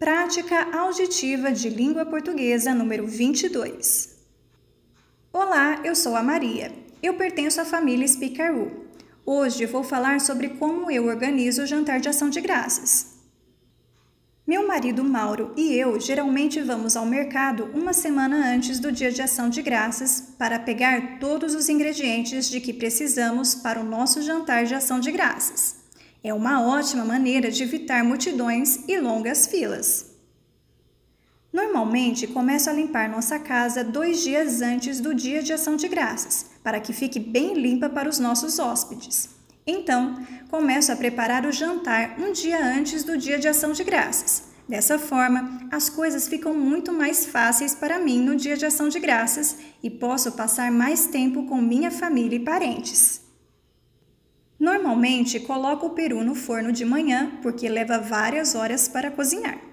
Prática Auditiva de Língua Portuguesa número 22. Olá, eu sou a Maria. Eu pertenço à família Speakeroo. Hoje vou falar sobre como eu organizo o jantar de ação de graças. Meu marido Mauro e eu geralmente vamos ao mercado uma semana antes do dia de ação de graças para pegar todos os ingredientes de que precisamos para o nosso jantar de ação de graças. É uma ótima maneira de evitar multidões e longas filas. Normalmente, começo a limpar nossa casa dois dias antes do dia de ação de graças, para que fique bem limpa para os nossos hóspedes. Então, começo a preparar o jantar um dia antes do dia de ação de graças. Dessa forma, as coisas ficam muito mais fáceis para mim no dia de ação de graças e posso passar mais tempo com minha família e parentes. Normalmente, coloco o peru no forno de manhã porque leva várias horas para cozinhar.